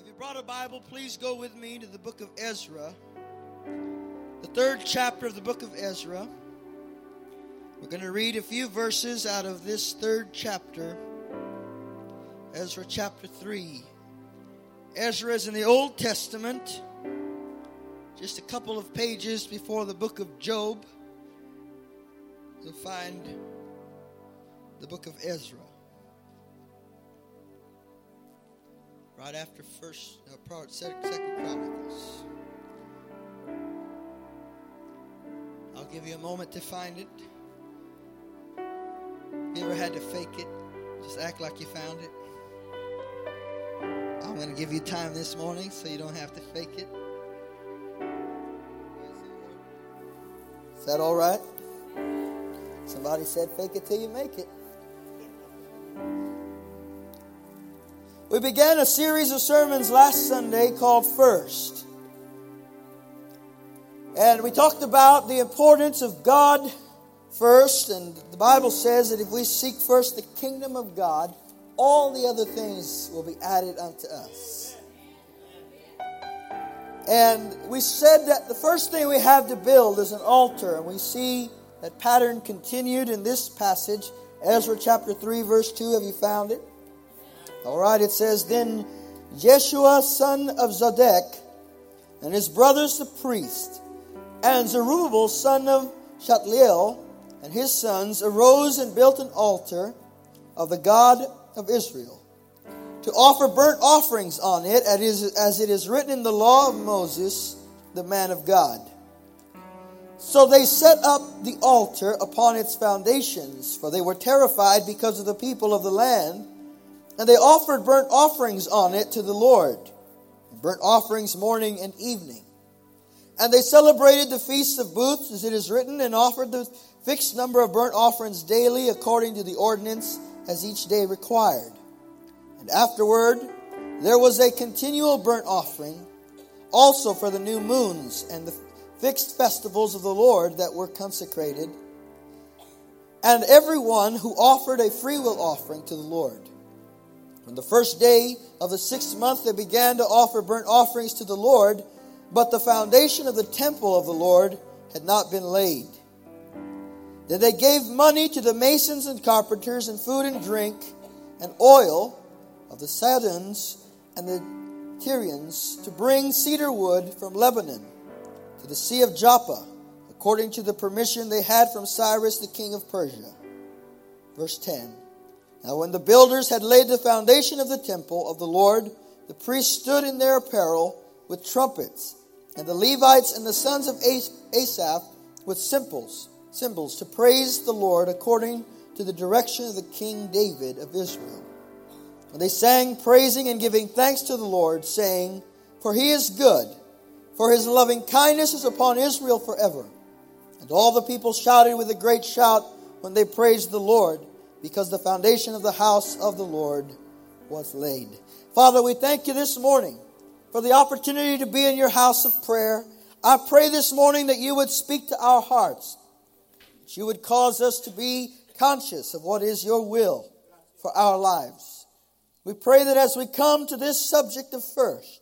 If you brought a Bible, please go with me to the book of Ezra, the third chapter of the book of Ezra. We're going to read a few verses out of this third chapter, Ezra chapter 3. Ezra is in the Old Testament, just a couple of pages before the book of Job. You'll find the book of Ezra. Right after First, uh, Second Chronicles. I'll give you a moment to find it. You ever had to fake it? Just act like you found it. I'm going to give you time this morning so you don't have to fake it. Is that all right? Somebody said, fake it till you make it. We began a series of sermons last Sunday called First. And we talked about the importance of God first. And the Bible says that if we seek first the kingdom of God, all the other things will be added unto us. And we said that the first thing we have to build is an altar. And we see that pattern continued in this passage, Ezra chapter 3, verse 2. Have you found it? All right, it says, Then Jeshua, son of Zadok, and his brothers the priest, and Zerubbabel, son of Shealtiel, and his sons arose and built an altar of the God of Israel to offer burnt offerings on it, as it is written in the law of Moses, the man of God. So they set up the altar upon its foundations, for they were terrified because of the people of the land and they offered burnt offerings on it to the Lord, burnt offerings morning and evening. And they celebrated the feasts of booths, as it is written, and offered the fixed number of burnt offerings daily according to the ordinance as each day required. And afterward, there was a continual burnt offering also for the new moons and the fixed festivals of the Lord that were consecrated, and everyone who offered a freewill offering to the Lord. On the first day of the sixth month, they began to offer burnt offerings to the Lord, but the foundation of the temple of the Lord had not been laid. Then they gave money to the masons and carpenters, and food and drink, and oil of the Sidonians and the Tyrians to bring cedar wood from Lebanon to the Sea of Joppa, according to the permission they had from Cyrus the king of Persia. Verse 10. Now, when the builders had laid the foundation of the temple of the Lord, the priests stood in their apparel with trumpets, and the Levites and the sons of Asaph with cymbals, cymbals to praise the Lord according to the direction of the King David of Israel. And they sang, praising and giving thanks to the Lord, saying, For he is good, for his loving kindness is upon Israel forever. And all the people shouted with a great shout when they praised the Lord because the foundation of the house of the Lord was laid. Father, we thank you this morning for the opportunity to be in your house of prayer. I pray this morning that you would speak to our hearts, that you would cause us to be conscious of what is your will for our lives. We pray that as we come to this subject of first,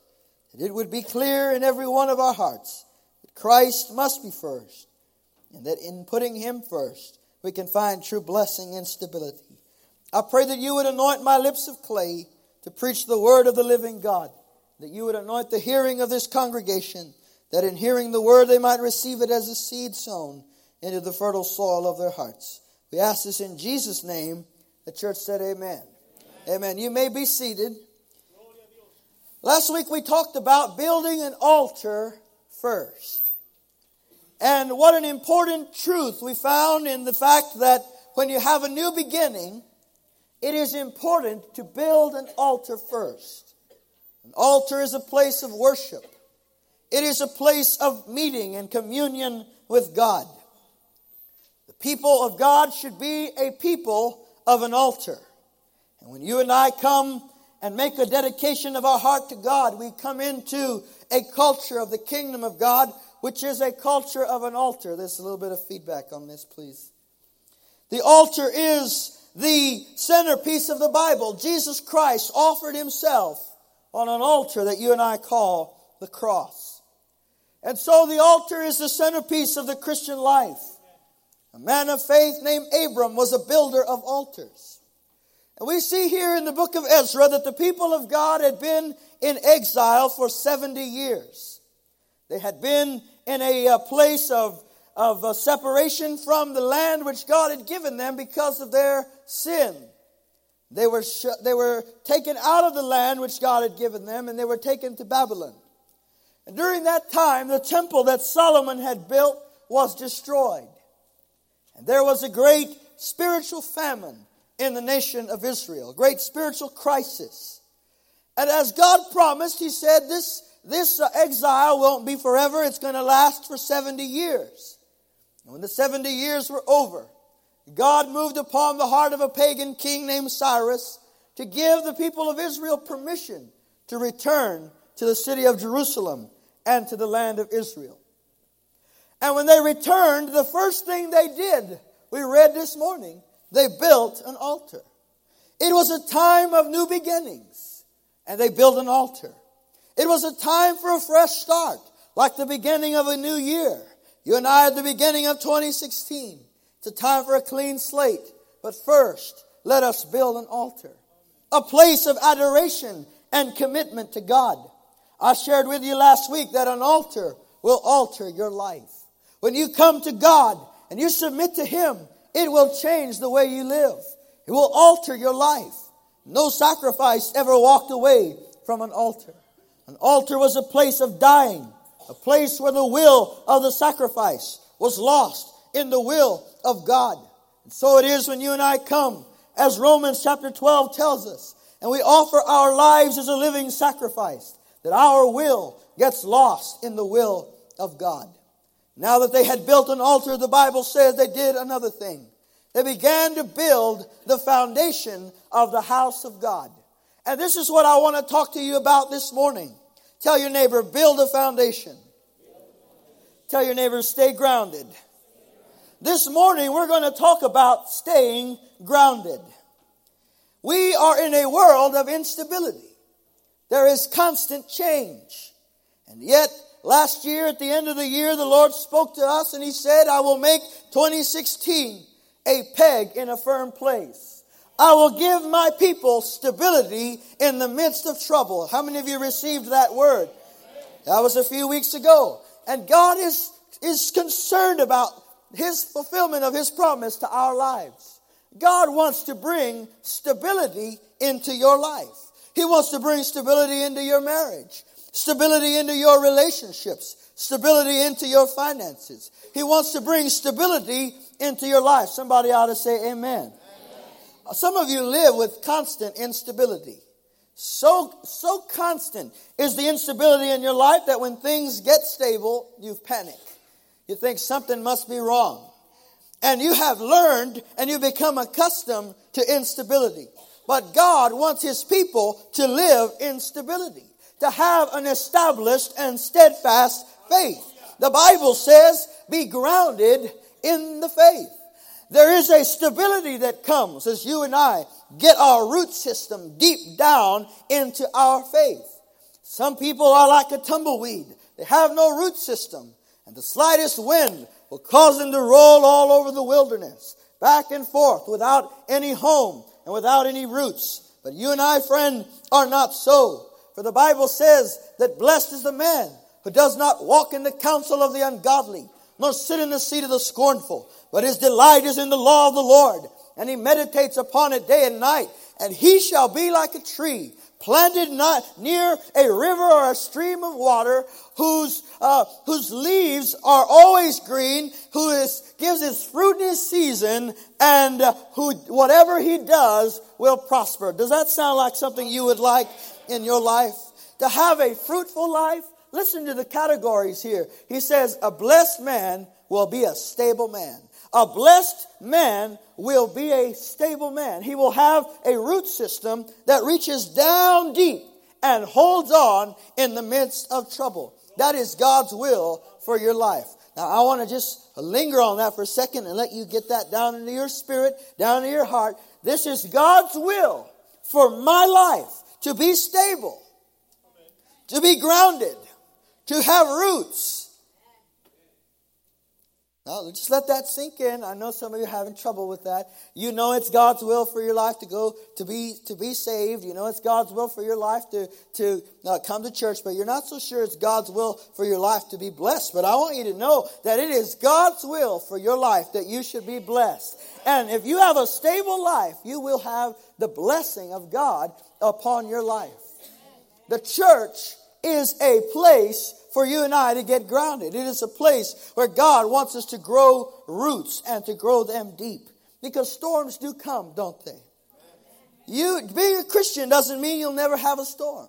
that it would be clear in every one of our hearts that Christ must be first, and that in putting him first, we can find true blessing and stability. I pray that you would anoint my lips of clay to preach the word of the living God, that you would anoint the hearing of this congregation, that in hearing the word they might receive it as a seed sown into the fertile soil of their hearts. We ask this in Jesus' name. The church said, Amen. Amen. amen. You may be seated. Last week we talked about building an altar first. And what an important truth we found in the fact that when you have a new beginning, it is important to build an altar first. An altar is a place of worship. It is a place of meeting and communion with God. The people of God should be a people of an altar. And when you and I come and make a dedication of our heart to God, we come into a culture of the kingdom of God which is a culture of an altar. There's a little bit of feedback on this, please. The altar is the centerpiece of the Bible. Jesus Christ offered himself on an altar that you and I call the cross. And so the altar is the centerpiece of the Christian life. A man of faith named Abram was a builder of altars. And we see here in the book of Ezra that the people of God had been in exile for 70 years. They had been in a, a place of, of a separation from the land which God had given them because of their sin. They were, sh- they were taken out of the land which God had given them and they were taken to Babylon. And during that time, the temple that Solomon had built was destroyed. And there was a great spiritual famine in the nation of Israel, great spiritual crisis. And as God promised, He said, this, this uh, exile won't be forever, it's going to last for 70 years. And when the 70 years were over, God moved upon the heart of a pagan king named Cyrus to give the people of Israel permission to return to the city of Jerusalem and to the land of Israel. And when they returned, the first thing they did, we read this morning, they built an altar. It was a time of new beginnings, and they built an altar. It was a time for a fresh start, like the beginning of a new year. You and I at the beginning of 2016. It's a time for a clean slate. But first, let us build an altar, a place of adoration and commitment to God. I shared with you last week that an altar will alter your life. When you come to God and you submit to Him, it will change the way you live. It will alter your life. No sacrifice ever walked away from an altar. An altar was a place of dying, a place where the will of the sacrifice was lost in the will of God. And so it is when you and I come, as Romans chapter 12 tells us, and we offer our lives as a living sacrifice, that our will gets lost in the will of God. Now that they had built an altar, the Bible says they did another thing. They began to build the foundation of the house of God. And this is what I want to talk to you about this morning. Tell your neighbor, build a foundation. Tell your neighbor, stay grounded. This morning we're going to talk about staying grounded. We are in a world of instability. There is constant change. And yet, last year, at the end of the year, the Lord spoke to us and He said, I will make 2016 a peg in a firm place. I will give my people stability in the midst of trouble. How many of you received that word? That was a few weeks ago. And God is, is concerned about his fulfillment of his promise to our lives. God wants to bring stability into your life. He wants to bring stability into your marriage, stability into your relationships, stability into your finances. He wants to bring stability into your life. Somebody ought to say amen. Some of you live with constant instability. So, so constant is the instability in your life that when things get stable, you panic. You think something must be wrong. And you have learned and you become accustomed to instability. But God wants His people to live in stability, to have an established and steadfast faith. The Bible says, be grounded in the faith. There is a stability that comes as you and I get our root system deep down into our faith. Some people are like a tumbleweed. They have no root system and the slightest wind will cause them to roll all over the wilderness, back and forth, without any home and without any roots. But you and I, friend, are not so. For the Bible says that blessed is the man who does not walk in the counsel of the ungodly, nor sit in the seat of the scornful, but his delight is in the law of the Lord, and he meditates upon it day and night, and he shall be like a tree planted not near a river or a stream of water, whose uh, whose leaves are always green, who is, gives his fruit in his season, and uh, who whatever he does will prosper. Does that sound like something you would like in your life? To have a fruitful life? Listen to the categories here. He says, a blessed man will be a stable man. A blessed man will be a stable man. He will have a root system that reaches down deep and holds on in the midst of trouble. That is God's will for your life. Now, I want to just linger on that for a second and let you get that down into your spirit, down into your heart. This is God's will for my life to be stable. to be grounded, to have roots. Now, just let that sink in. I know some of you are having trouble with that. You know it's God's will for your life to go to be to be saved. You know it's God's will for your life to to uh, come to church, but you're not so sure it's God's will for your life to be blessed. But I want you to know that it is God's will for your life that you should be blessed. And if you have a stable life, you will have the blessing of God upon your life. The church is a place for you and I to get grounded. It is a place where God wants us to grow roots and to grow them deep. Because storms do come, don't they? You being a Christian doesn't mean you'll never have a storm.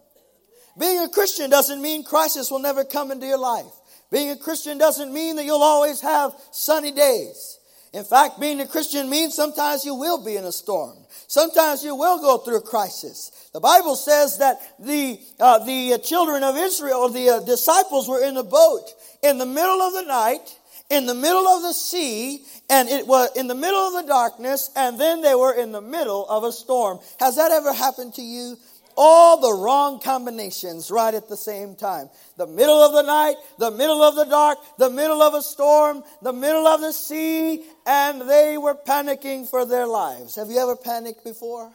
Being a Christian doesn't mean crisis will never come into your life. Being a Christian doesn't mean that you'll always have sunny days. In fact, being a Christian means sometimes you will be in a storm. Sometimes you will go through a crisis. The Bible says that the, uh, the children of Israel, the uh, disciples were in a boat in the middle of the night, in the middle of the sea, and it was in the middle of the darkness, and then they were in the middle of a storm. Has that ever happened to you? All the wrong combinations right at the same time. The middle of the night, the middle of the dark, the middle of a storm, the middle of the sea, and they were panicking for their lives. Have you ever panicked before?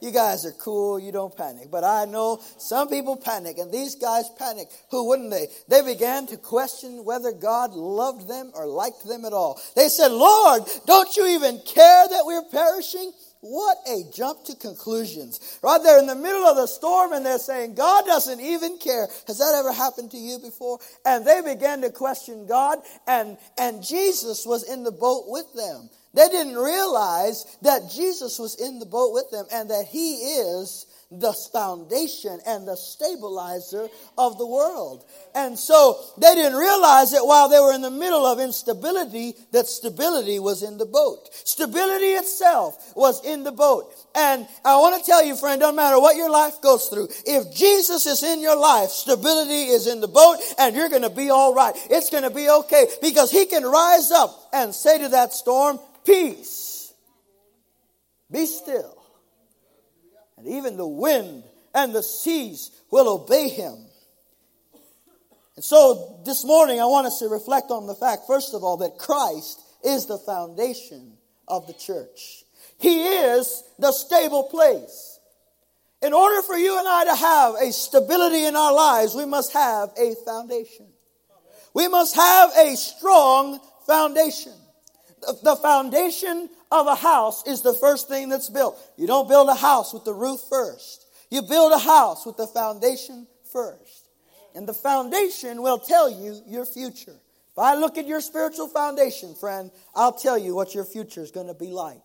You guys are cool, you don't panic. But I know some people panic, and these guys panic. Who wouldn't they? They began to question whether God loved them or liked them at all. They said, Lord, don't you even care that we're perishing? What a jump to conclusions. Right there in the middle of the storm, and they're saying, God doesn't even care. Has that ever happened to you before? And they began to question God, and, and Jesus was in the boat with them. They didn't realize that Jesus was in the boat with them and that He is the foundation and the stabilizer of the world. And so they didn't realize that while they were in the middle of instability, that stability was in the boat. Stability itself was in the boat. And I want to tell you, friend, don't matter what your life goes through, if Jesus is in your life, stability is in the boat and you're going to be all right. It's going to be okay because he can rise up and say to that storm, peace, be still and even the wind and the seas will obey him. And so this morning, I want us to reflect on the fact, first of all, that Christ is the foundation of the church. He is the stable place. In order for you and I to have a stability in our lives, we must have a foundation. We must have a strong foundation. The foundation of a house is the first thing that's built. You don't build a house with the roof first. You build a house with the foundation first. And the foundation will tell you your future. If I look at your spiritual foundation, friend, I'll tell you what your future is going to be like.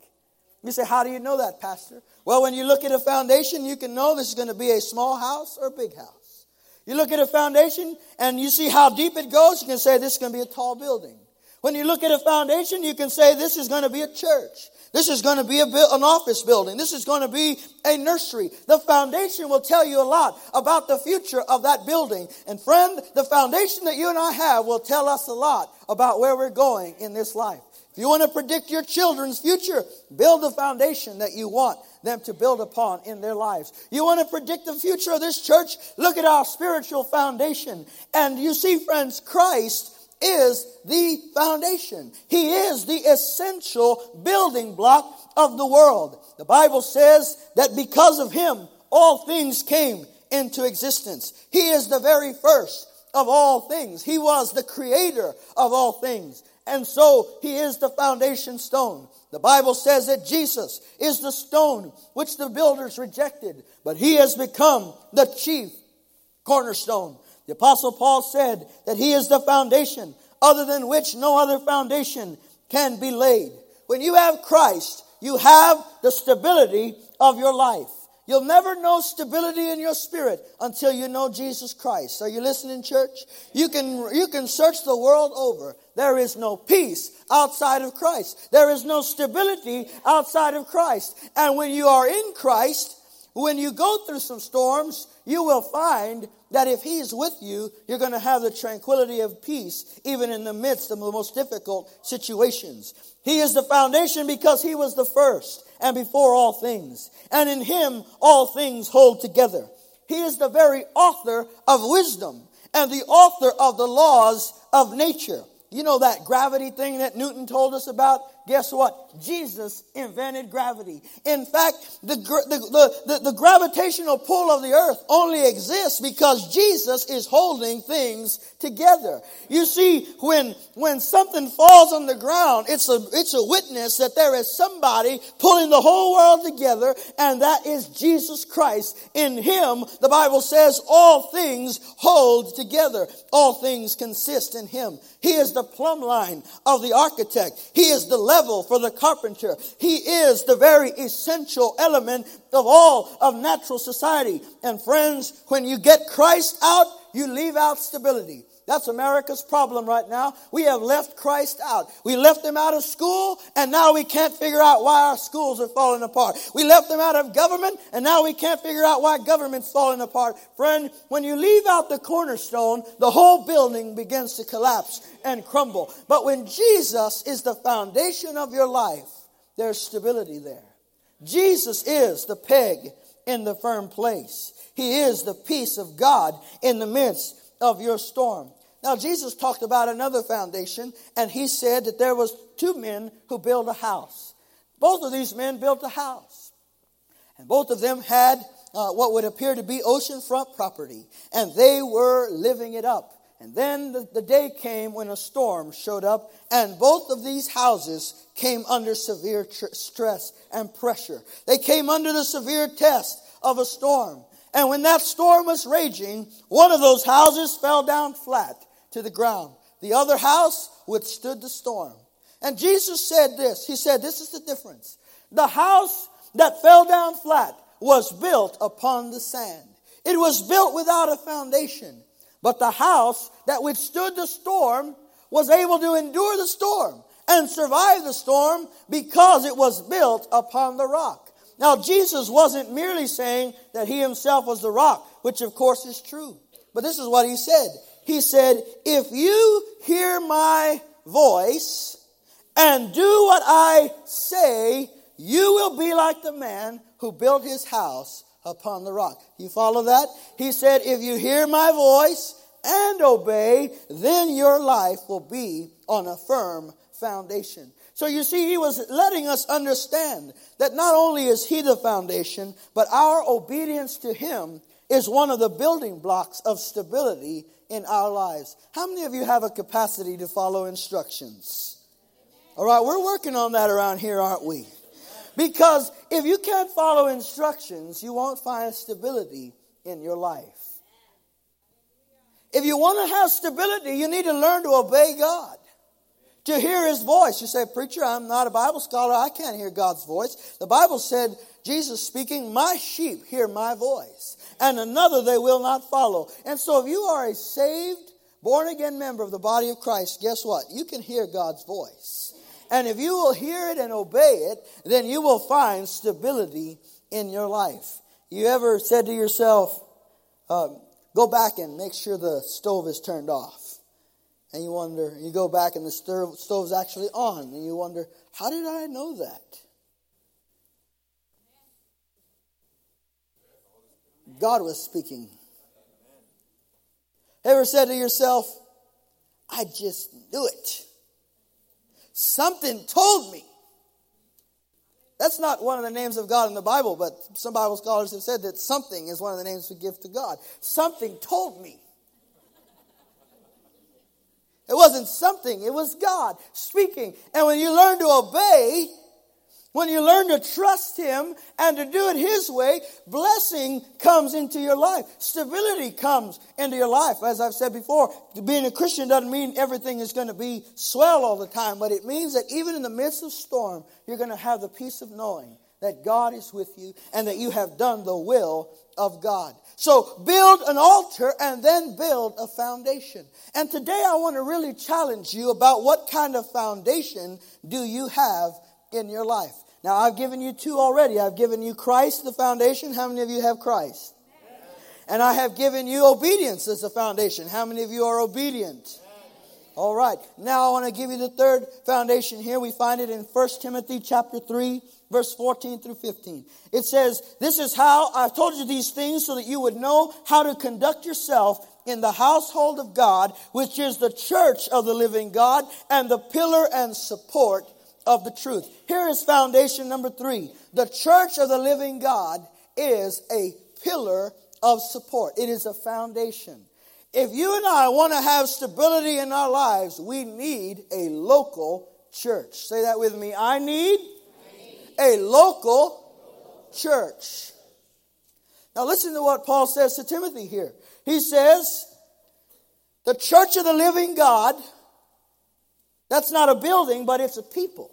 You say, How do you know that, Pastor? Well, when you look at a foundation, you can know this is going to be a small house or a big house. You look at a foundation and you see how deep it goes, you can say this is going to be a tall building. When you look at a foundation, you can say this is going to be a church. This is going to be a, an office building. This is going to be a nursery. The foundation will tell you a lot about the future of that building. And friend, the foundation that you and I have will tell us a lot about where we're going in this life. If you want to predict your children's future, build the foundation that you want them to build upon in their lives. You want to predict the future of this church? Look at our spiritual foundation. And you see, friends, Christ is the foundation. He is the essential building block of the world. The Bible says that because of him, all things came into existence. He is the very first of all things. He was the creator of all things. And so he is the foundation stone. The Bible says that Jesus is the stone which the builders rejected, but he has become the chief cornerstone. The apostle Paul said that he is the foundation other than which no other foundation can be laid. When you have Christ, you have the stability of your life. You'll never know stability in your spirit until you know Jesus Christ. Are you listening, church? You can, you can search the world over. There is no peace outside of Christ. There is no stability outside of Christ. And when you are in Christ, when you go through some storms, you will find that if He's with you, you're going to have the tranquility of peace, even in the midst of the most difficult situations. He is the foundation because He was the first and before all things. And in Him, all things hold together. He is the very author of wisdom and the author of the laws of nature. You know that gravity thing that Newton told us about? Guess what? Jesus invented gravity. In fact, the, the, the, the, gravitational pull of the earth only exists because Jesus is holding things together. You see, when, when something falls on the ground, it's a, it's a witness that there is somebody pulling the whole world together, and that is Jesus Christ. In Him, the Bible says, all things hold together. All things consist in Him. He is the plumb line of the architect. He is the level for the carpenter. He is the very essential element of all of natural society. And friends, when you get Christ out, you leave out stability. That's America's problem right now. We have left Christ out. We left him out of school, and now we can't figure out why our schools are falling apart. We left them out of government, and now we can't figure out why government's falling apart. Friend, when you leave out the cornerstone, the whole building begins to collapse and crumble. But when Jesus is the foundation of your life, there's stability there. Jesus is the peg in the firm place. He is the peace of God in the midst of your storm. Now, Jesus talked about another foundation, and he said that there was two men who built a house. Both of these men built a house. And both of them had uh, what would appear to be oceanfront property, and they were living it up. And then the, the day came when a storm showed up, and both of these houses came under severe tr- stress and pressure. They came under the severe test of a storm. And when that storm was raging, one of those houses fell down flat to the ground. The other house withstood the storm. And Jesus said this He said, This is the difference. The house that fell down flat was built upon the sand, it was built without a foundation. But the house that withstood the storm was able to endure the storm and survive the storm because it was built upon the rock. Now, Jesus wasn't merely saying that he himself was the rock, which of course is true. But this is what he said he said, If you hear my voice and do what I say, you will be like the man who built his house upon the rock. You follow that? He said, If you hear my voice and obey, then your life will be on a firm foundation. So you see, he was letting us understand that not only is he the foundation, but our obedience to him is one of the building blocks of stability in our lives. How many of you have a capacity to follow instructions? All right, we're working on that around here, aren't we? Because if you can't follow instructions, you won't find stability in your life. If you want to have stability, you need to learn to obey God. To hear his voice. You say, Preacher, I'm not a Bible scholar. I can't hear God's voice. The Bible said, Jesus speaking, My sheep hear my voice and another they will not follow. And so if you are a saved, born again member of the body of Christ, guess what? You can hear God's voice. And if you will hear it and obey it, then you will find stability in your life. You ever said to yourself, um, go back and make sure the stove is turned off? And you wonder, you go back and the stove, stove's actually on, and you wonder, how did I know that? God was speaking. Ever said to yourself, I just knew it. Something told me. That's not one of the names of God in the Bible, but some Bible scholars have said that something is one of the names we give to God. Something told me. It wasn't something, it was God speaking. And when you learn to obey, when you learn to trust Him and to do it His way, blessing comes into your life. Stability comes into your life. As I've said before, being a Christian doesn't mean everything is going to be swell all the time, but it means that even in the midst of storm, you're going to have the peace of knowing that God is with you and that you have done the will of God. So build an altar and then build a foundation. And today I want to really challenge you about what kind of foundation do you have in your life. Now, I've given you two already. I've given you Christ, the foundation. How many of you have Christ? And I have given you obedience as a foundation. How many of you are obedient? All right. Now I want to give you the third foundation here. We find it in 1 Timothy chapter 3 verse 14 through 15. It says, This is how I've told you these things so that you would know how to conduct yourself in the household of God, which is the church of the living God and the pillar and support of the truth. Here is foundation number three. The church of the living God is a pillar of support. It is a foundation. If you and I want to have stability in our lives, we need a local church. Say that with me. I need a local church. Now, listen to what Paul says to Timothy here. He says, The church of the living God, that's not a building, but it's a people,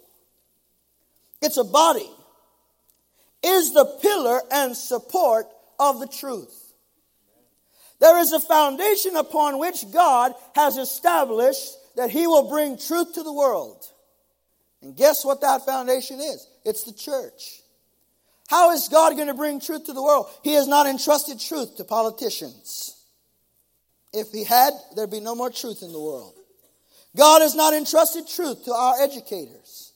it's a body, is the pillar and support of the truth. There is a foundation upon which God has established that He will bring truth to the world. And guess what that foundation is? It's the church. How is God going to bring truth to the world? He has not entrusted truth to politicians. If He had, there'd be no more truth in the world. God has not entrusted truth to our educators.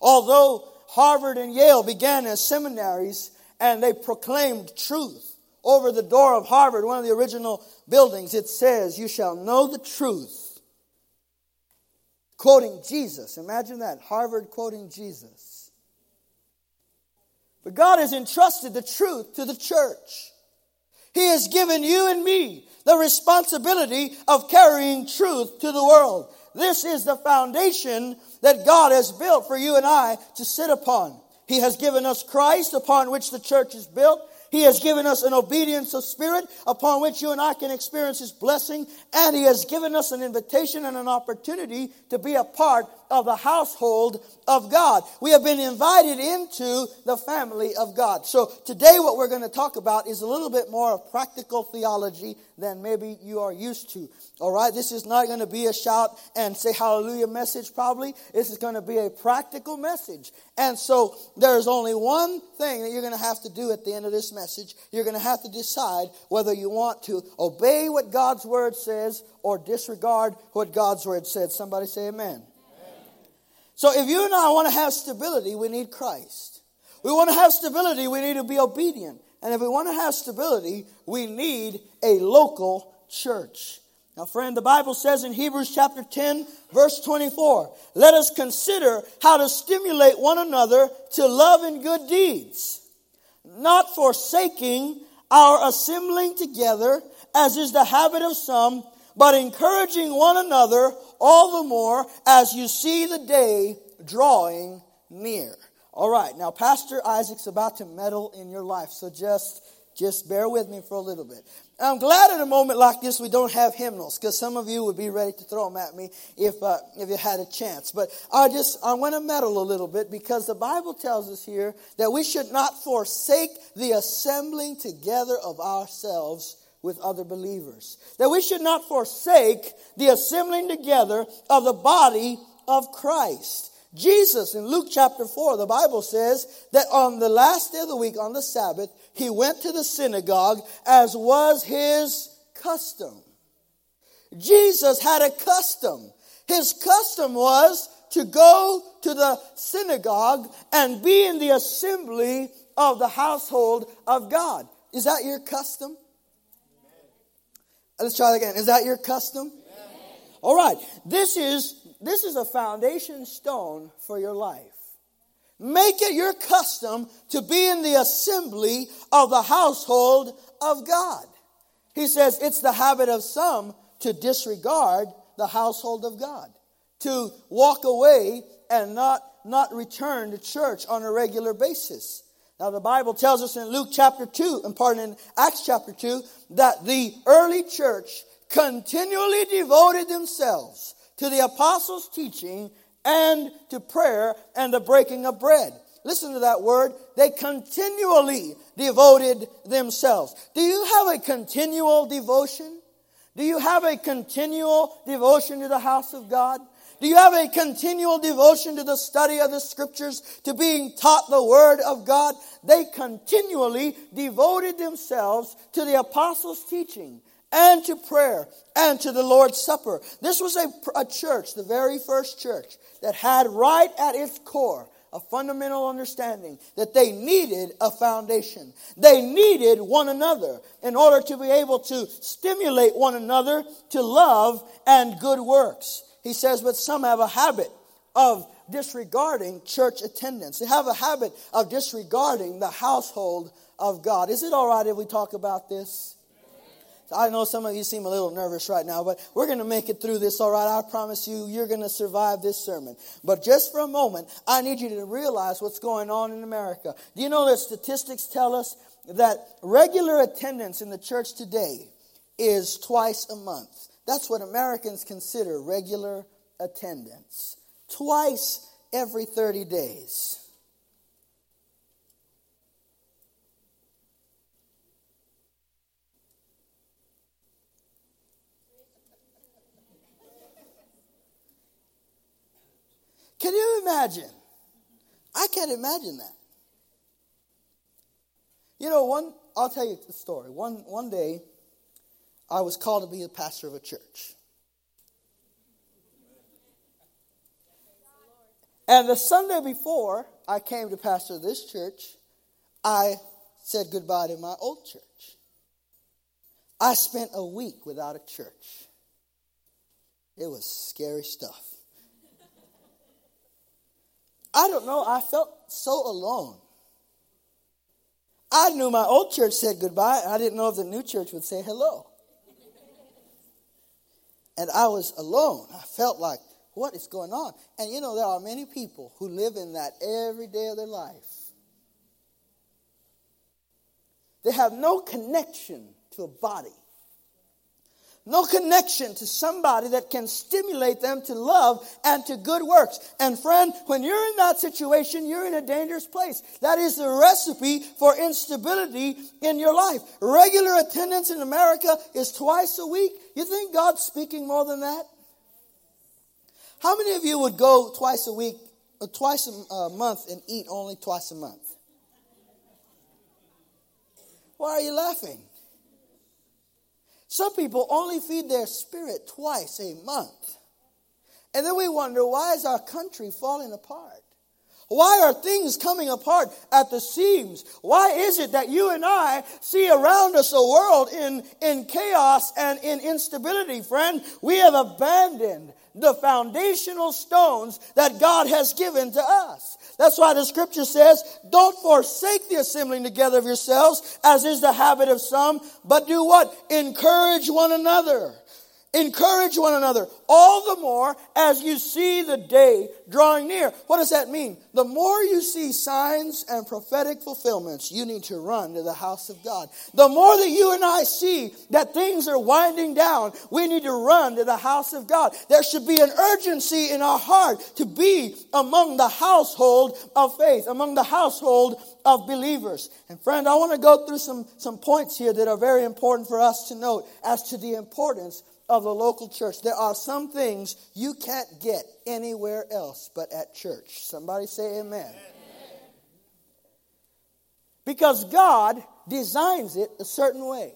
Although Harvard and Yale began as seminaries and they proclaimed truth over the door of Harvard, one of the original buildings, it says, You shall know the truth quoting Jesus. Imagine that, Harvard quoting Jesus. But God has entrusted the truth to the church. He has given you and me the responsibility of carrying truth to the world. This is the foundation that God has built for you and I to sit upon. He has given us Christ upon which the church is built. He has given us an obedience of spirit upon which you and I can experience His blessing. And He has given us an invitation and an opportunity to be a part of the household of God. We have been invited into the family of God. So today what we're going to talk about is a little bit more of practical theology than maybe you are used to. All right, this is not going to be a shout and say hallelujah message probably. This is going to be a practical message. And so there's only one thing that you're going to have to do at the end of this message. You're going to have to decide whether you want to obey what God's word says or disregard what God's word said. Somebody say amen. So if you and I want to have stability, we need Christ. We want to have stability, we need to be obedient. And if we want to have stability, we need a local church. Now, friend, the Bible says in Hebrews chapter 10, verse 24, let us consider how to stimulate one another to love and good deeds, not forsaking our assembling together, as is the habit of some, but encouraging one another all the more as you see the day drawing near. All right, now Pastor Isaac's about to meddle in your life, so just just bear with me for a little bit. I'm glad at a moment like this we don't have hymnals because some of you would be ready to throw them at me if uh, if you had a chance. But I just I want to meddle a little bit because the Bible tells us here that we should not forsake the assembling together of ourselves with other believers. That we should not forsake the assembling together of the body of Christ. Jesus in Luke chapter 4, the Bible says that on the last day of the week, on the Sabbath, he went to the synagogue as was his custom. Jesus had a custom. His custom was to go to the synagogue and be in the assembly of the household of God. Is that your custom? Let's try that again. Is that your custom? All right. This is this is a foundation stone for your life. Make it your custom to be in the assembly of the household of God. He says it's the habit of some to disregard the household of God, to walk away and not, not return to church on a regular basis. Now, the Bible tells us in Luke chapter 2, and pardon, in Acts chapter 2, that the early church continually devoted themselves to the apostles' teaching and to prayer and the breaking of bread. Listen to that word. They continually devoted themselves. Do you have a continual devotion? Do you have a continual devotion to the house of God? Do you have a continual devotion to the study of the scriptures, to being taught the word of God? They continually devoted themselves to the apostles' teaching and to prayer and to the Lord's Supper. This was a, a church, the very first church, that had right at its core a fundamental understanding that they needed a foundation. They needed one another in order to be able to stimulate one another to love and good works. He says, but some have a habit of disregarding church attendance. They have a habit of disregarding the household of God. Is it all right if we talk about this? I know some of you seem a little nervous right now, but we're going to make it through this, all right? I promise you, you're going to survive this sermon. But just for a moment, I need you to realize what's going on in America. Do you know that statistics tell us that regular attendance in the church today is twice a month? That's what Americans consider regular attendance. Twice every 30 days. Can you imagine? I can't imagine that. You know, one I'll tell you the story. One one day I was called to be the pastor of a church. And the Sunday before I came to pastor this church, I said goodbye to my old church. I spent a week without a church. It was scary stuff. I don't know, I felt so alone. I knew my old church said goodbye. I didn't know if the new church would say hello. And I was alone. I felt like, what is going on? And you know, there are many people who live in that every day of their life. They have no connection to a body no connection to somebody that can stimulate them to love and to good works. And friend, when you're in that situation, you're in a dangerous place. That is the recipe for instability in your life. Regular attendance in America is twice a week. You think God's speaking more than that? How many of you would go twice a week, or twice a month and eat only twice a month? Why are you laughing? Some people only feed their spirit twice a month. And then we wonder why is our country falling apart? Why are things coming apart at the seams? Why is it that you and I see around us a world in, in chaos and in instability, friend? We have abandoned the foundational stones that God has given to us. That's why the scripture says, don't forsake the assembling together of yourselves, as is the habit of some, but do what? Encourage one another. Encourage one another, all the more as you see the day drawing near. What does that mean? The more you see signs and prophetic fulfillments, you need to run to the house of God. The more that you and I see that things are winding down, we need to run to the house of God. There should be an urgency in our heart to be among the household of faith, among the household of believers. And friend, I want to go through some, some points here that are very important for us to note as to the importance of the local church. There are some things you can't get anywhere else but at church. Somebody say amen. amen. Because God designs it a certain way.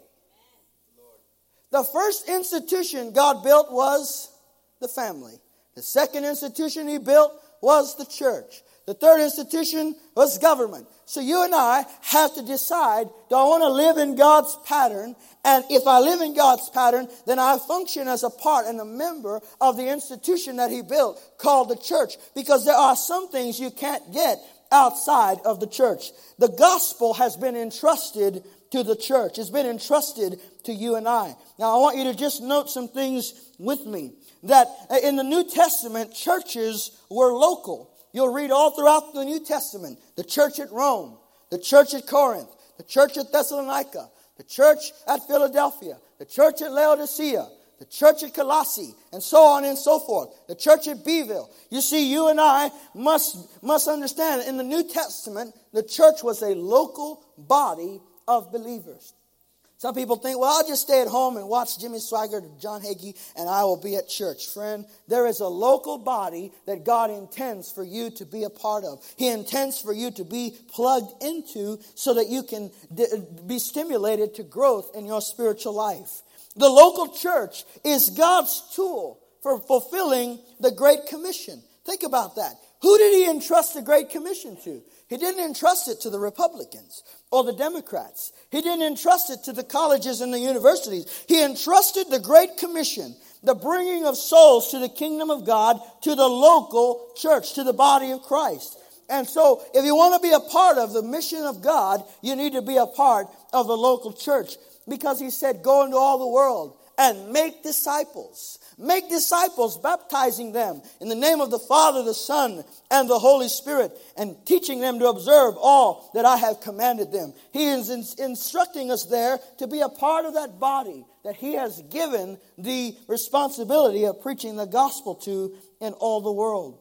The first institution God built was the family. The second institution he built was the church. The third institution was government. So you and I have to decide, do I want to live in God's pattern? And if I live in God's pattern, then I function as a part and a member of the institution that he built called the church. Because there are some things you can't get outside of the church. The gospel has been entrusted to the church. It's been entrusted to you and I. Now I want you to just note some things with me. That in the New Testament, churches were local. You'll read all throughout the New Testament the church at Rome, the church at Corinth, the church at Thessalonica, the church at Philadelphia, the church at Laodicea, the church at Colossae, and so on and so forth, the church at Beeville. You see, you and I must, must understand in the New Testament, the church was a local body of believers. Some people think, well, I'll just stay at home and watch Jimmy Swaggart or John Hagee and I will be at church. Friend, there is a local body that God intends for you to be a part of. He intends for you to be plugged into so that you can be stimulated to growth in your spiritual life. The local church is God's tool for fulfilling the Great Commission. Think about that. Who did he entrust the Great Commission to? He didn't entrust it to the Republicans or the Democrats. He didn't entrust it to the colleges and the universities. He entrusted the Great Commission, the bringing of souls to the kingdom of God, to the local church, to the body of Christ. And so, if you want to be a part of the mission of God, you need to be a part of the local church. Because he said, Go into all the world and make disciples. Make disciples, baptizing them in the name of the Father, the Son, and the Holy Spirit, and teaching them to observe all that I have commanded them. He is in- instructing us there to be a part of that body that He has given the responsibility of preaching the gospel to in all the world.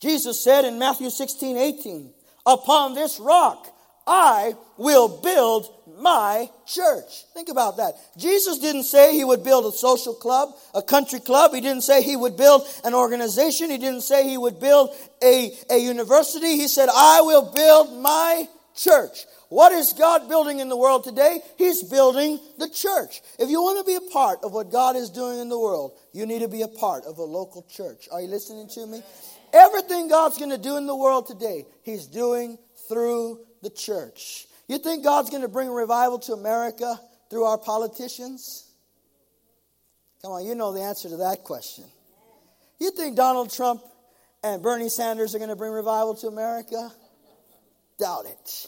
Jesus said in Matthew 16, 18, Upon this rock I will build my church. Think about that. Jesus didn't say he would build a social club, a country club. He didn't say he would build an organization. He didn't say he would build a, a university. He said, I will build my church. What is God building in the world today? He's building the church. If you want to be a part of what God is doing in the world, you need to be a part of a local church. Are you listening to me? Everything God's going to do in the world today, He's doing through the church. You think God's going to bring revival to America through our politicians? Come on, you know the answer to that question. You think Donald Trump and Bernie Sanders are going to bring revival to America? Doubt it.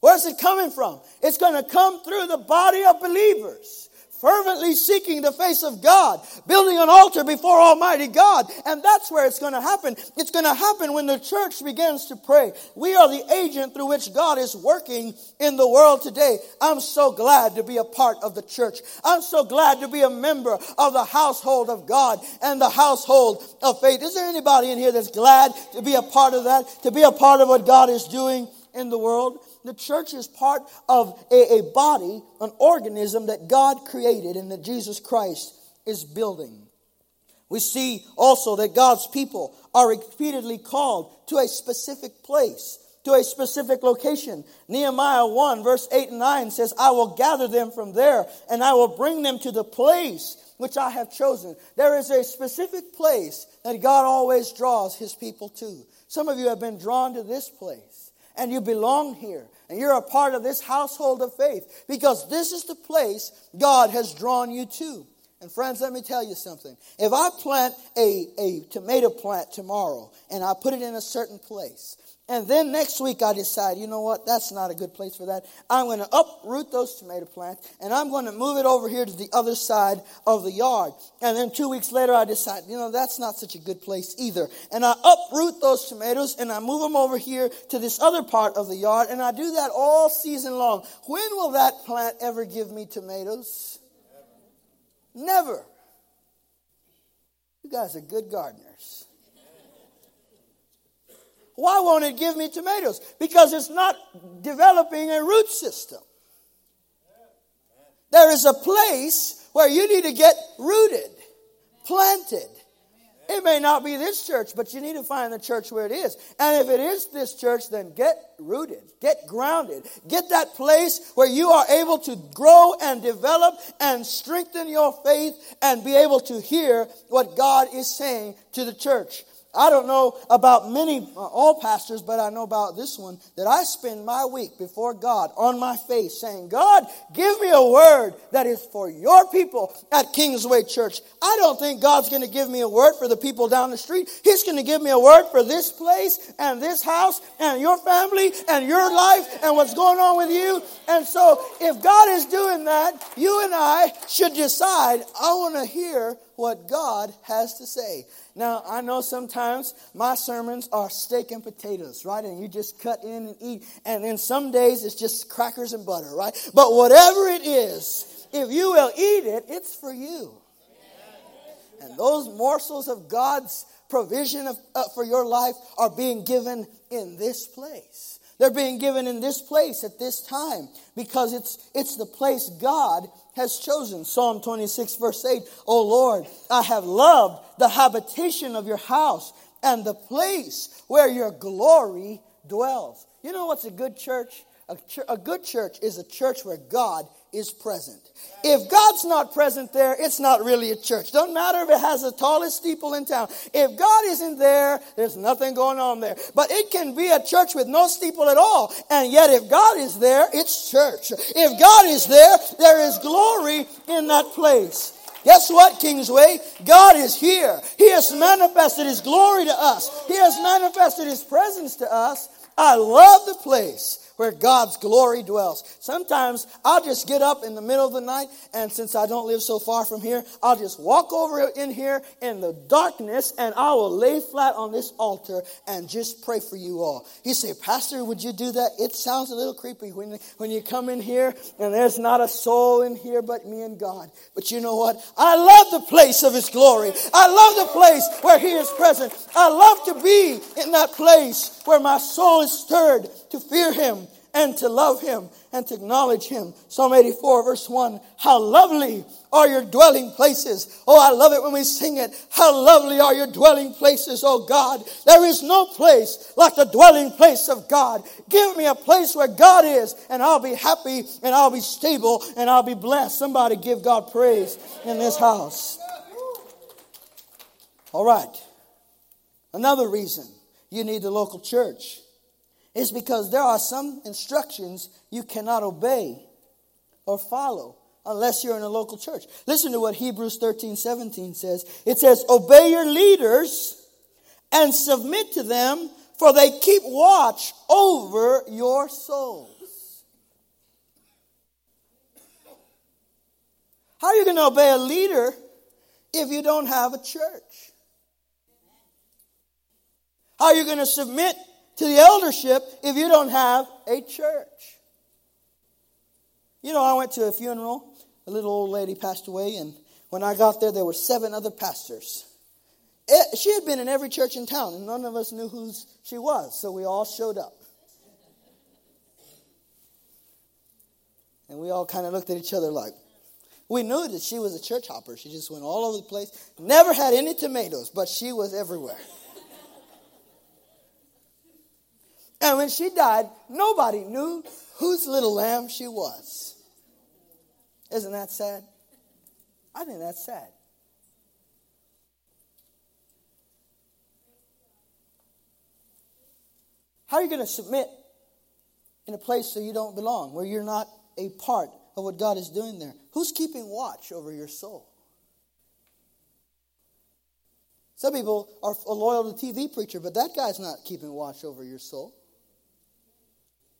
Where's it coming from? It's going to come through the body of believers fervently seeking the face of God, building an altar before Almighty God. And that's where it's going to happen. It's going to happen when the church begins to pray. We are the agent through which God is working in the world today. I'm so glad to be a part of the church. I'm so glad to be a member of the household of God and the household of faith. Is there anybody in here that's glad to be a part of that, to be a part of what God is doing in the world? The church is part of a, a body, an organism that God created and that Jesus Christ is building. We see also that God's people are repeatedly called to a specific place, to a specific location. Nehemiah 1, verse 8 and 9 says, I will gather them from there and I will bring them to the place which I have chosen. There is a specific place that God always draws his people to. Some of you have been drawn to this place and you belong here and you're a part of this household of faith because this is the place God has drawn you to. And friends, let me tell you something. If I plant a, a tomato plant tomorrow and I put it in a certain place, and then next week I decide, you know what, that's not a good place for that. I'm going to uproot those tomato plants and I'm going to move it over here to the other side of the yard. And then two weeks later I decide, you know, that's not such a good place either. And I uproot those tomatoes and I move them over here to this other part of the yard. And I do that all season long. When will that plant ever give me tomatoes? Never. You guys are good gardeners. Why won't it give me tomatoes? Because it's not developing a root system. There is a place where you need to get rooted, planted. It may not be this church, but you need to find the church where it is. And if it is this church, then get rooted, get grounded, get that place where you are able to grow and develop and strengthen your faith and be able to hear what God is saying to the church. I don't know about many, uh, all pastors, but I know about this one that I spend my week before God on my face saying, God, give me a word that is for your people at Kingsway Church. I don't think God's going to give me a word for the people down the street. He's going to give me a word for this place and this house and your family and your life and what's going on with you. And so if God is doing that, you and I should decide, I want to hear what God has to say. Now, I know sometimes my sermons are steak and potatoes, right? And you just cut in and eat. And then some days it's just crackers and butter, right? But whatever it is, if you will eat it, it's for you. And those morsels of God's provision of, uh, for your life are being given in this place. They're being given in this place at this time because it's, it's the place God has chosen. Psalm 26, verse eight. 8 O Lord, I have loved the habitation of your house and the place where your glory dwells. You know what's a good church? A, ch- a good church is a church where God is present. If God's not present there, it's not really a church. Doesn't matter if it has the tallest steeple in town. If God isn't there, there's nothing going on there. But it can be a church with no steeple at all. And yet if God is there, it's church. If God is there, there is glory in that place. Guess what, Kingsway? God is here. He has manifested His glory to us. He has manifested His presence to us. I love the place where God's glory dwells. Sometimes I'll just get up in the middle of the night, and since I don't live so far from here, I'll just walk over in here in the darkness, and I will lay flat on this altar and just pray for you all. You say, Pastor, would you do that? It sounds a little creepy when, when you come in here and there's not a soul in here but me and God. But you know what? I love the place of His glory. I love the place where He is present. I love to be in that place where my soul is stirred to fear Him and to love him and to acknowledge him. Psalm 84 verse 1. How lovely are your dwelling places. Oh, I love it when we sing it. How lovely are your dwelling places, oh God. There is no place like the dwelling place of God. Give me a place where God is and I'll be happy and I'll be stable and I'll be blessed. Somebody give God praise in this house. All right. Another reason you need the local church is because there are some instructions you cannot obey or follow unless you're in a local church. Listen to what Hebrews 13 17 says. It says, Obey your leaders and submit to them, for they keep watch over your souls. How are you going to obey a leader if you don't have a church? How are you going to submit to the eldership if you don't have a church. You know, I went to a funeral. A little old lady passed away, and when I got there, there were seven other pastors. It, she had been in every church in town, and none of us knew who she was, so we all showed up. And we all kind of looked at each other like, we knew that she was a church hopper. She just went all over the place. Never had any tomatoes, but she was everywhere. And when she died, nobody knew whose little lamb she was. Isn't that sad? I think that's sad. How are you going to submit in a place where you don't belong, where you're not a part of what God is doing there? Who's keeping watch over your soul? Some people are loyal to TV preacher, but that guy's not keeping watch over your soul.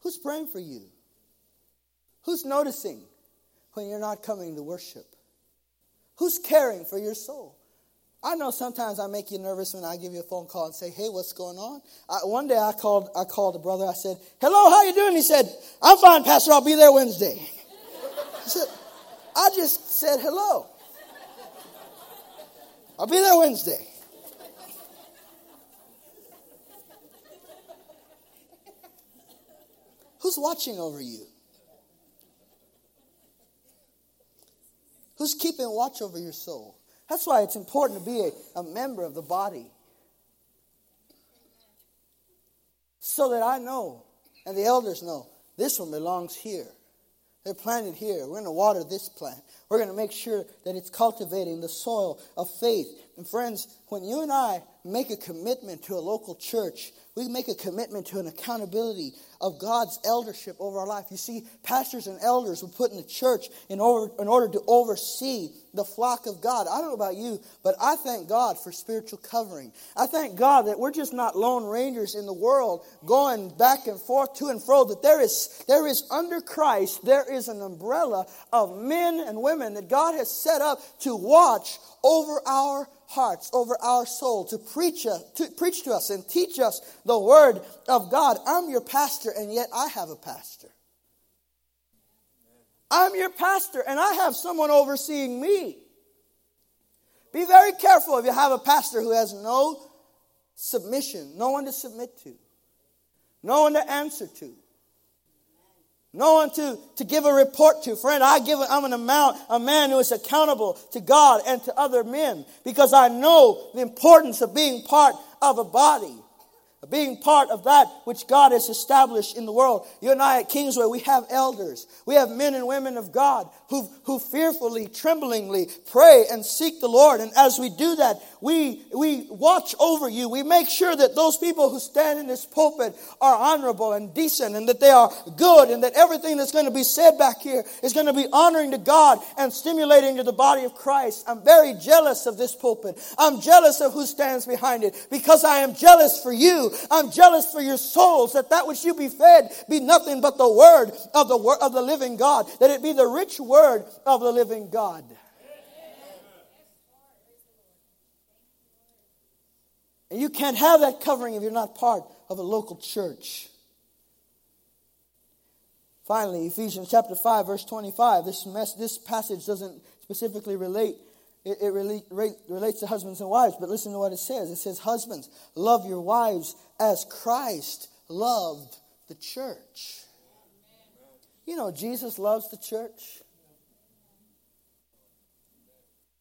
Who's praying for you? Who's noticing when you're not coming to worship? Who's caring for your soul? I know sometimes I make you nervous when I give you a phone call and say, "Hey, what's going on?" I, one day I called, I called a brother. I said, "Hello, how you doing?" He said, "I'm fine, Pastor. I'll be there Wednesday." I said, "I just said hello. I'll be there Wednesday." Who's watching over you? Who's keeping watch over your soul? That's why it's important to be a, a member of the body. So that I know, and the elders know, this one belongs here. They're planted here. We're going to water this plant. We're going to make sure that it's cultivating the soil of faith. And friends, when you and I make a commitment to a local church, we make a commitment to an accountability of God's eldership over our life. You see, pastors and elders were put in the church in order, in order to oversee the flock of God. I don't know about you, but I thank God for spiritual covering. I thank God that we're just not lone rangers in the world going back and forth to and fro, that there is, there is under Christ, there is an umbrella of men and women that God has set up to watch over our hearts, over our soul, to preach, us, to preach to us and teach us the word of God. I'm your pastor, and yet I have a pastor. I'm your pastor, and I have someone overseeing me. Be very careful if you have a pastor who has no submission, no one to submit to, no one to answer to. No one to, to give a report to. Friend, I give, I'm an amount, a man who is accountable to God and to other men because I know the importance of being part of a body. Being part of that which God has established in the world. You and I at Kingsway, we have elders. We have men and women of God who, who fearfully, tremblingly pray and seek the Lord. And as we do that, we, we watch over you. We make sure that those people who stand in this pulpit are honorable and decent and that they are good and that everything that's going to be said back here is going to be honoring to God and stimulating to the body of Christ. I'm very jealous of this pulpit. I'm jealous of who stands behind it because I am jealous for you. I'm jealous for your souls that that which you be fed be nothing but the word of the word of the living God, that it be the rich word of the living God. And you can't have that covering if you're not part of a local church. Finally, Ephesians chapter 5, verse 25. This, mess, this passage doesn't specifically relate it, it relate, relates to husbands and wives, but listen to what it says. It says, Husbands, love your wives as Christ loved the church. You know, Jesus loves the church.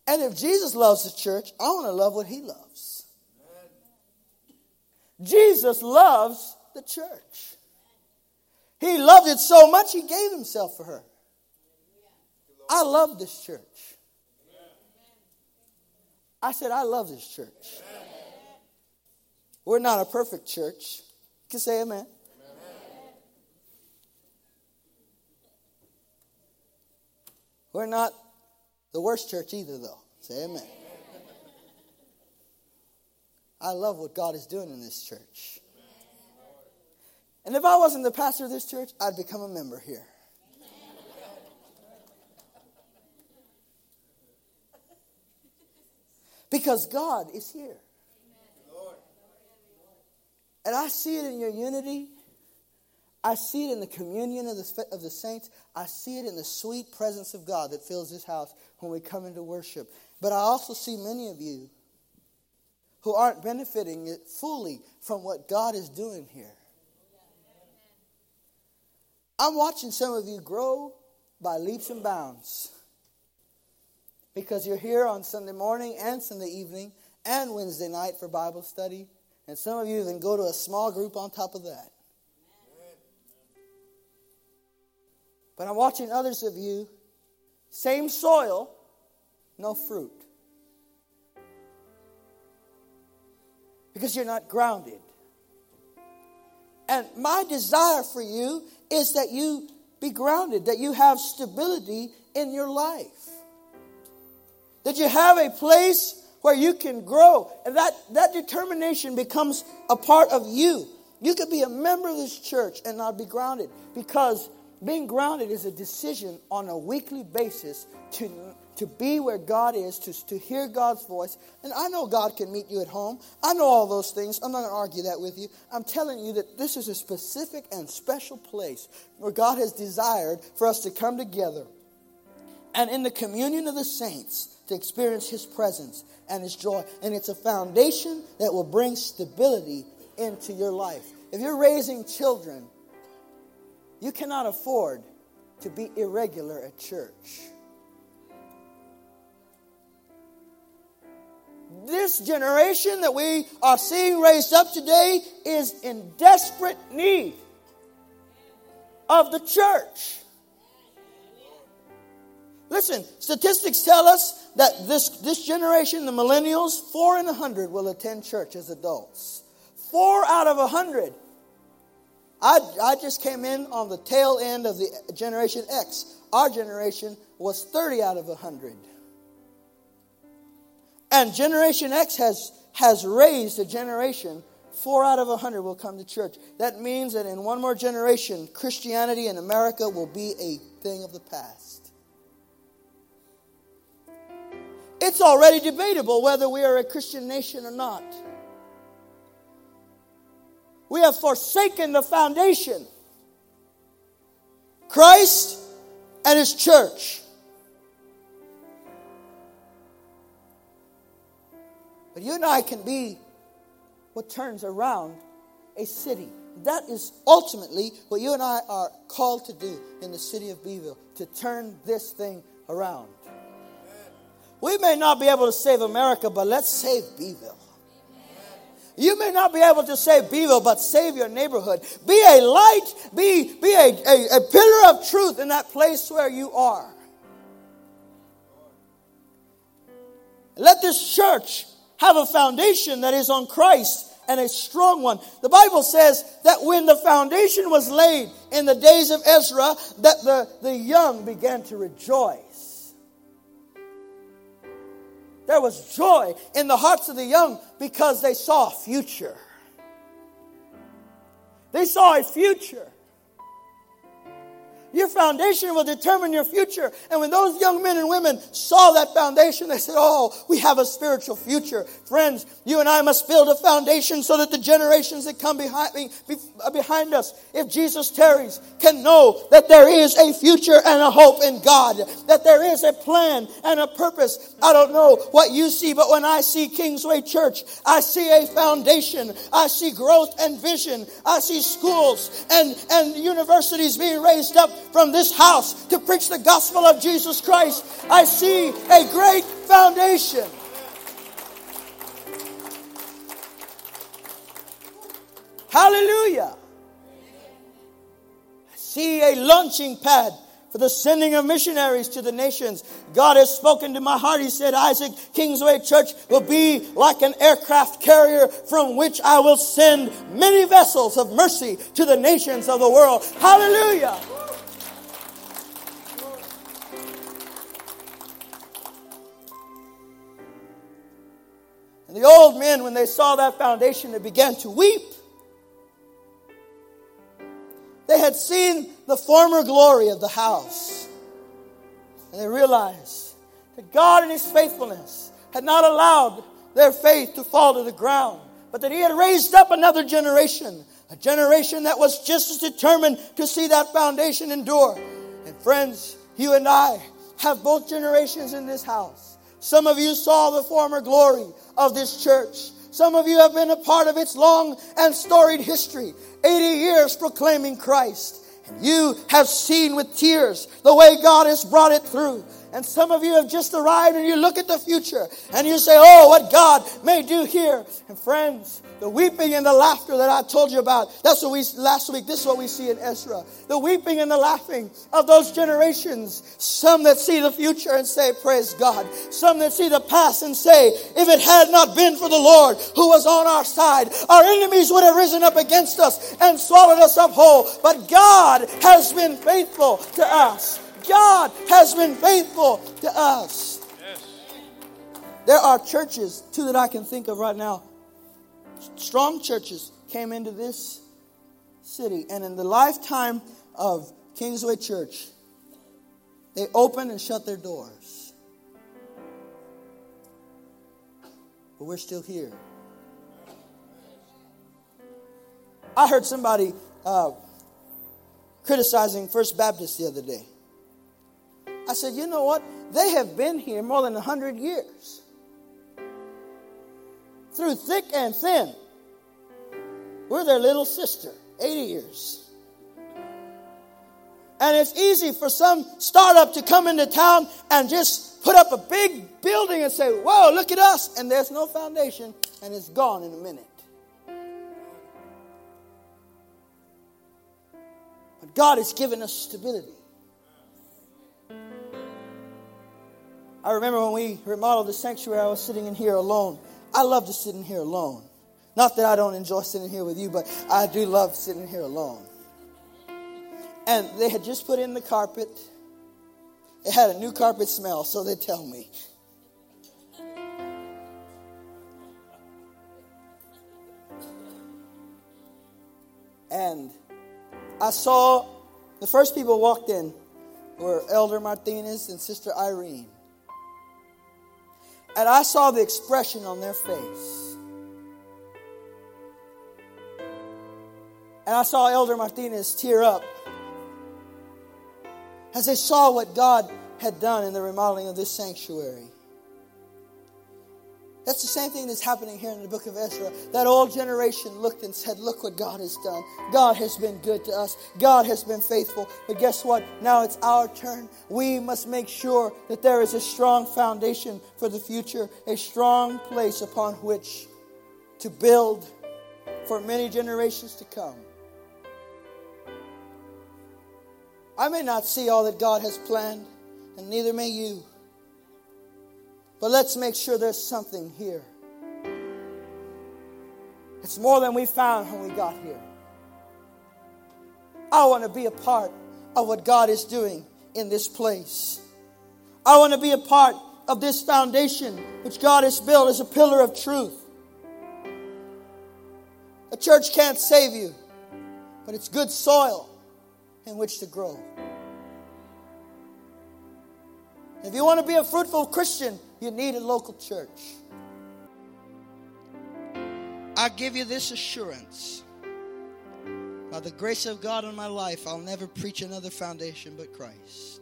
And if Jesus loves the church, I want to love what he loves. Jesus loves the church. He loved it so much, he gave himself for her. I love this church. I said, I love this church. We're not a perfect church. You can say amen. We're not the worst church either, though. Say amen. I love what God is doing in this church. And if I wasn't the pastor of this church, I'd become a member here. Because God is here. And I see it in your unity. I see it in the communion of the, of the saints. I see it in the sweet presence of God that fills this house when we come into worship. But I also see many of you who aren't benefiting it fully from what God is doing here. I'm watching some of you grow by leaps and bounds because you're here on Sunday morning and Sunday evening and Wednesday night for Bible study. And some of you even go to a small group on top of that. But I'm watching others of you, same soil, no fruit. Because you're not grounded. And my desire for you is that you be grounded, that you have stability in your life. That you have a place where you can grow. And that, that determination becomes a part of you. You could be a member of this church and not be grounded because being grounded is a decision on a weekly basis to, to be where God is, to, to hear God's voice. And I know God can meet you at home. I know all those things. I'm not going to argue that with you. I'm telling you that this is a specific and special place where God has desired for us to come together. And in the communion of the saints, to experience His presence and His joy. And it's a foundation that will bring stability into your life. If you're raising children, you cannot afford to be irregular at church. This generation that we are seeing raised up today is in desperate need of the church. Listen, statistics tell us that this, this generation, the millennials, four in a hundred will attend church as adults. Four out of a hundred. I, I just came in on the tail end of the Generation X. Our generation was 30 out of a 100. And Generation X has, has raised a generation, four out of a 100 will come to church. That means that in one more generation, Christianity in America will be a thing of the past. It's already debatable whether we are a Christian nation or not. We have forsaken the foundation Christ and His church. But you and I can be what turns around a city. That is ultimately what you and I are called to do in the city of Beeville to turn this thing around. We may not be able to save America, but let's save Beeville. You may not be able to save Beeville, but save your neighborhood. Be a light, be, be a, a, a pillar of truth in that place where you are. Let this church have a foundation that is on Christ and a strong one. The Bible says that when the foundation was laid in the days of Ezra, that the, the young began to rejoice. There was joy in the hearts of the young because they saw a future. They saw a future. Your foundation will determine your future. And when those young men and women saw that foundation, they said, Oh, we have a spiritual future. Friends, you and I must build a foundation so that the generations that come behind, uh, behind us, if Jesus tarries, can know that there is a future and a hope in God, that there is a plan and a purpose. I don't know what you see, but when I see Kingsway Church, I see a foundation. I see growth and vision. I see schools and, and universities being raised up from this house to preach the gospel of Jesus Christ. I see a great foundation. Hallelujah. I see a launching pad for the sending of missionaries to the nations. God has spoken to my heart. He said, Isaac, Kingsway Church will be like an aircraft carrier from which I will send many vessels of mercy to the nations of the world. Hallelujah. And the old men, when they saw that foundation, they began to weep. They had seen the former glory of the house. And they realized that God in His faithfulness had not allowed their faith to fall to the ground, but that He had raised up another generation, a generation that was just as determined to see that foundation endure. And friends, you and I have both generations in this house. Some of you saw the former glory of this church. Some of you have been a part of its long and storied history. 80 years proclaiming Christ. And you have seen with tears the way God has brought it through. And some of you have just arrived and you look at the future and you say, Oh, what God may do here. And friends, the weeping and the laughter that I told you about, that's what we, last week, this is what we see in Ezra. The weeping and the laughing of those generations. Some that see the future and say, Praise God. Some that see the past and say, If it had not been for the Lord who was on our side, our enemies would have risen up against us and swallowed us up whole. But God has been faithful to us. God has been faithful to us. Yes. There are churches, two that I can think of right now. Strong churches came into this city, and in the lifetime of Kingsway Church, they opened and shut their doors. But we're still here. I heard somebody uh, criticizing First Baptist the other day. I said, you know what? They have been here more than 100 years. Through thick and thin. We're their little sister, 80 years. And it's easy for some startup to come into town and just put up a big building and say, whoa, look at us. And there's no foundation and it's gone in a minute. But God has given us stability. I remember when we remodeled the sanctuary, I was sitting in here alone. I love to sit in here alone. Not that I don't enjoy sitting here with you, but I do love sitting here alone. And they had just put in the carpet. It had a new carpet smell, so they tell me. And I saw the first people walked in were Elder Martinez and Sister Irene. And I saw the expression on their face. And I saw Elder Martinez tear up as they saw what God had done in the remodeling of this sanctuary. That's the same thing that's happening here in the book of Ezra. That old generation looked and said, Look what God has done. God has been good to us. God has been faithful. But guess what? Now it's our turn. We must make sure that there is a strong foundation for the future, a strong place upon which to build for many generations to come. I may not see all that God has planned, and neither may you. But let's make sure there's something here. It's more than we found when we got here. I want to be a part of what God is doing in this place. I want to be a part of this foundation which God has built as a pillar of truth. A church can't save you, but it's good soil in which to grow. If you want to be a fruitful Christian, you need a local church. I give you this assurance. By the grace of God in my life, I'll never preach another foundation but Christ.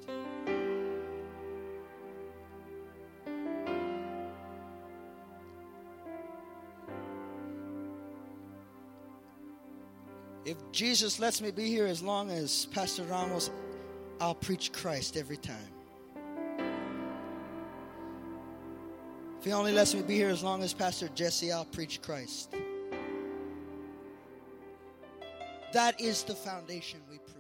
If Jesus lets me be here as long as Pastor Ramos, I'll preach Christ every time. If he only lets me be here as long as Pastor Jesse, I'll preach Christ. That is the foundation we preach.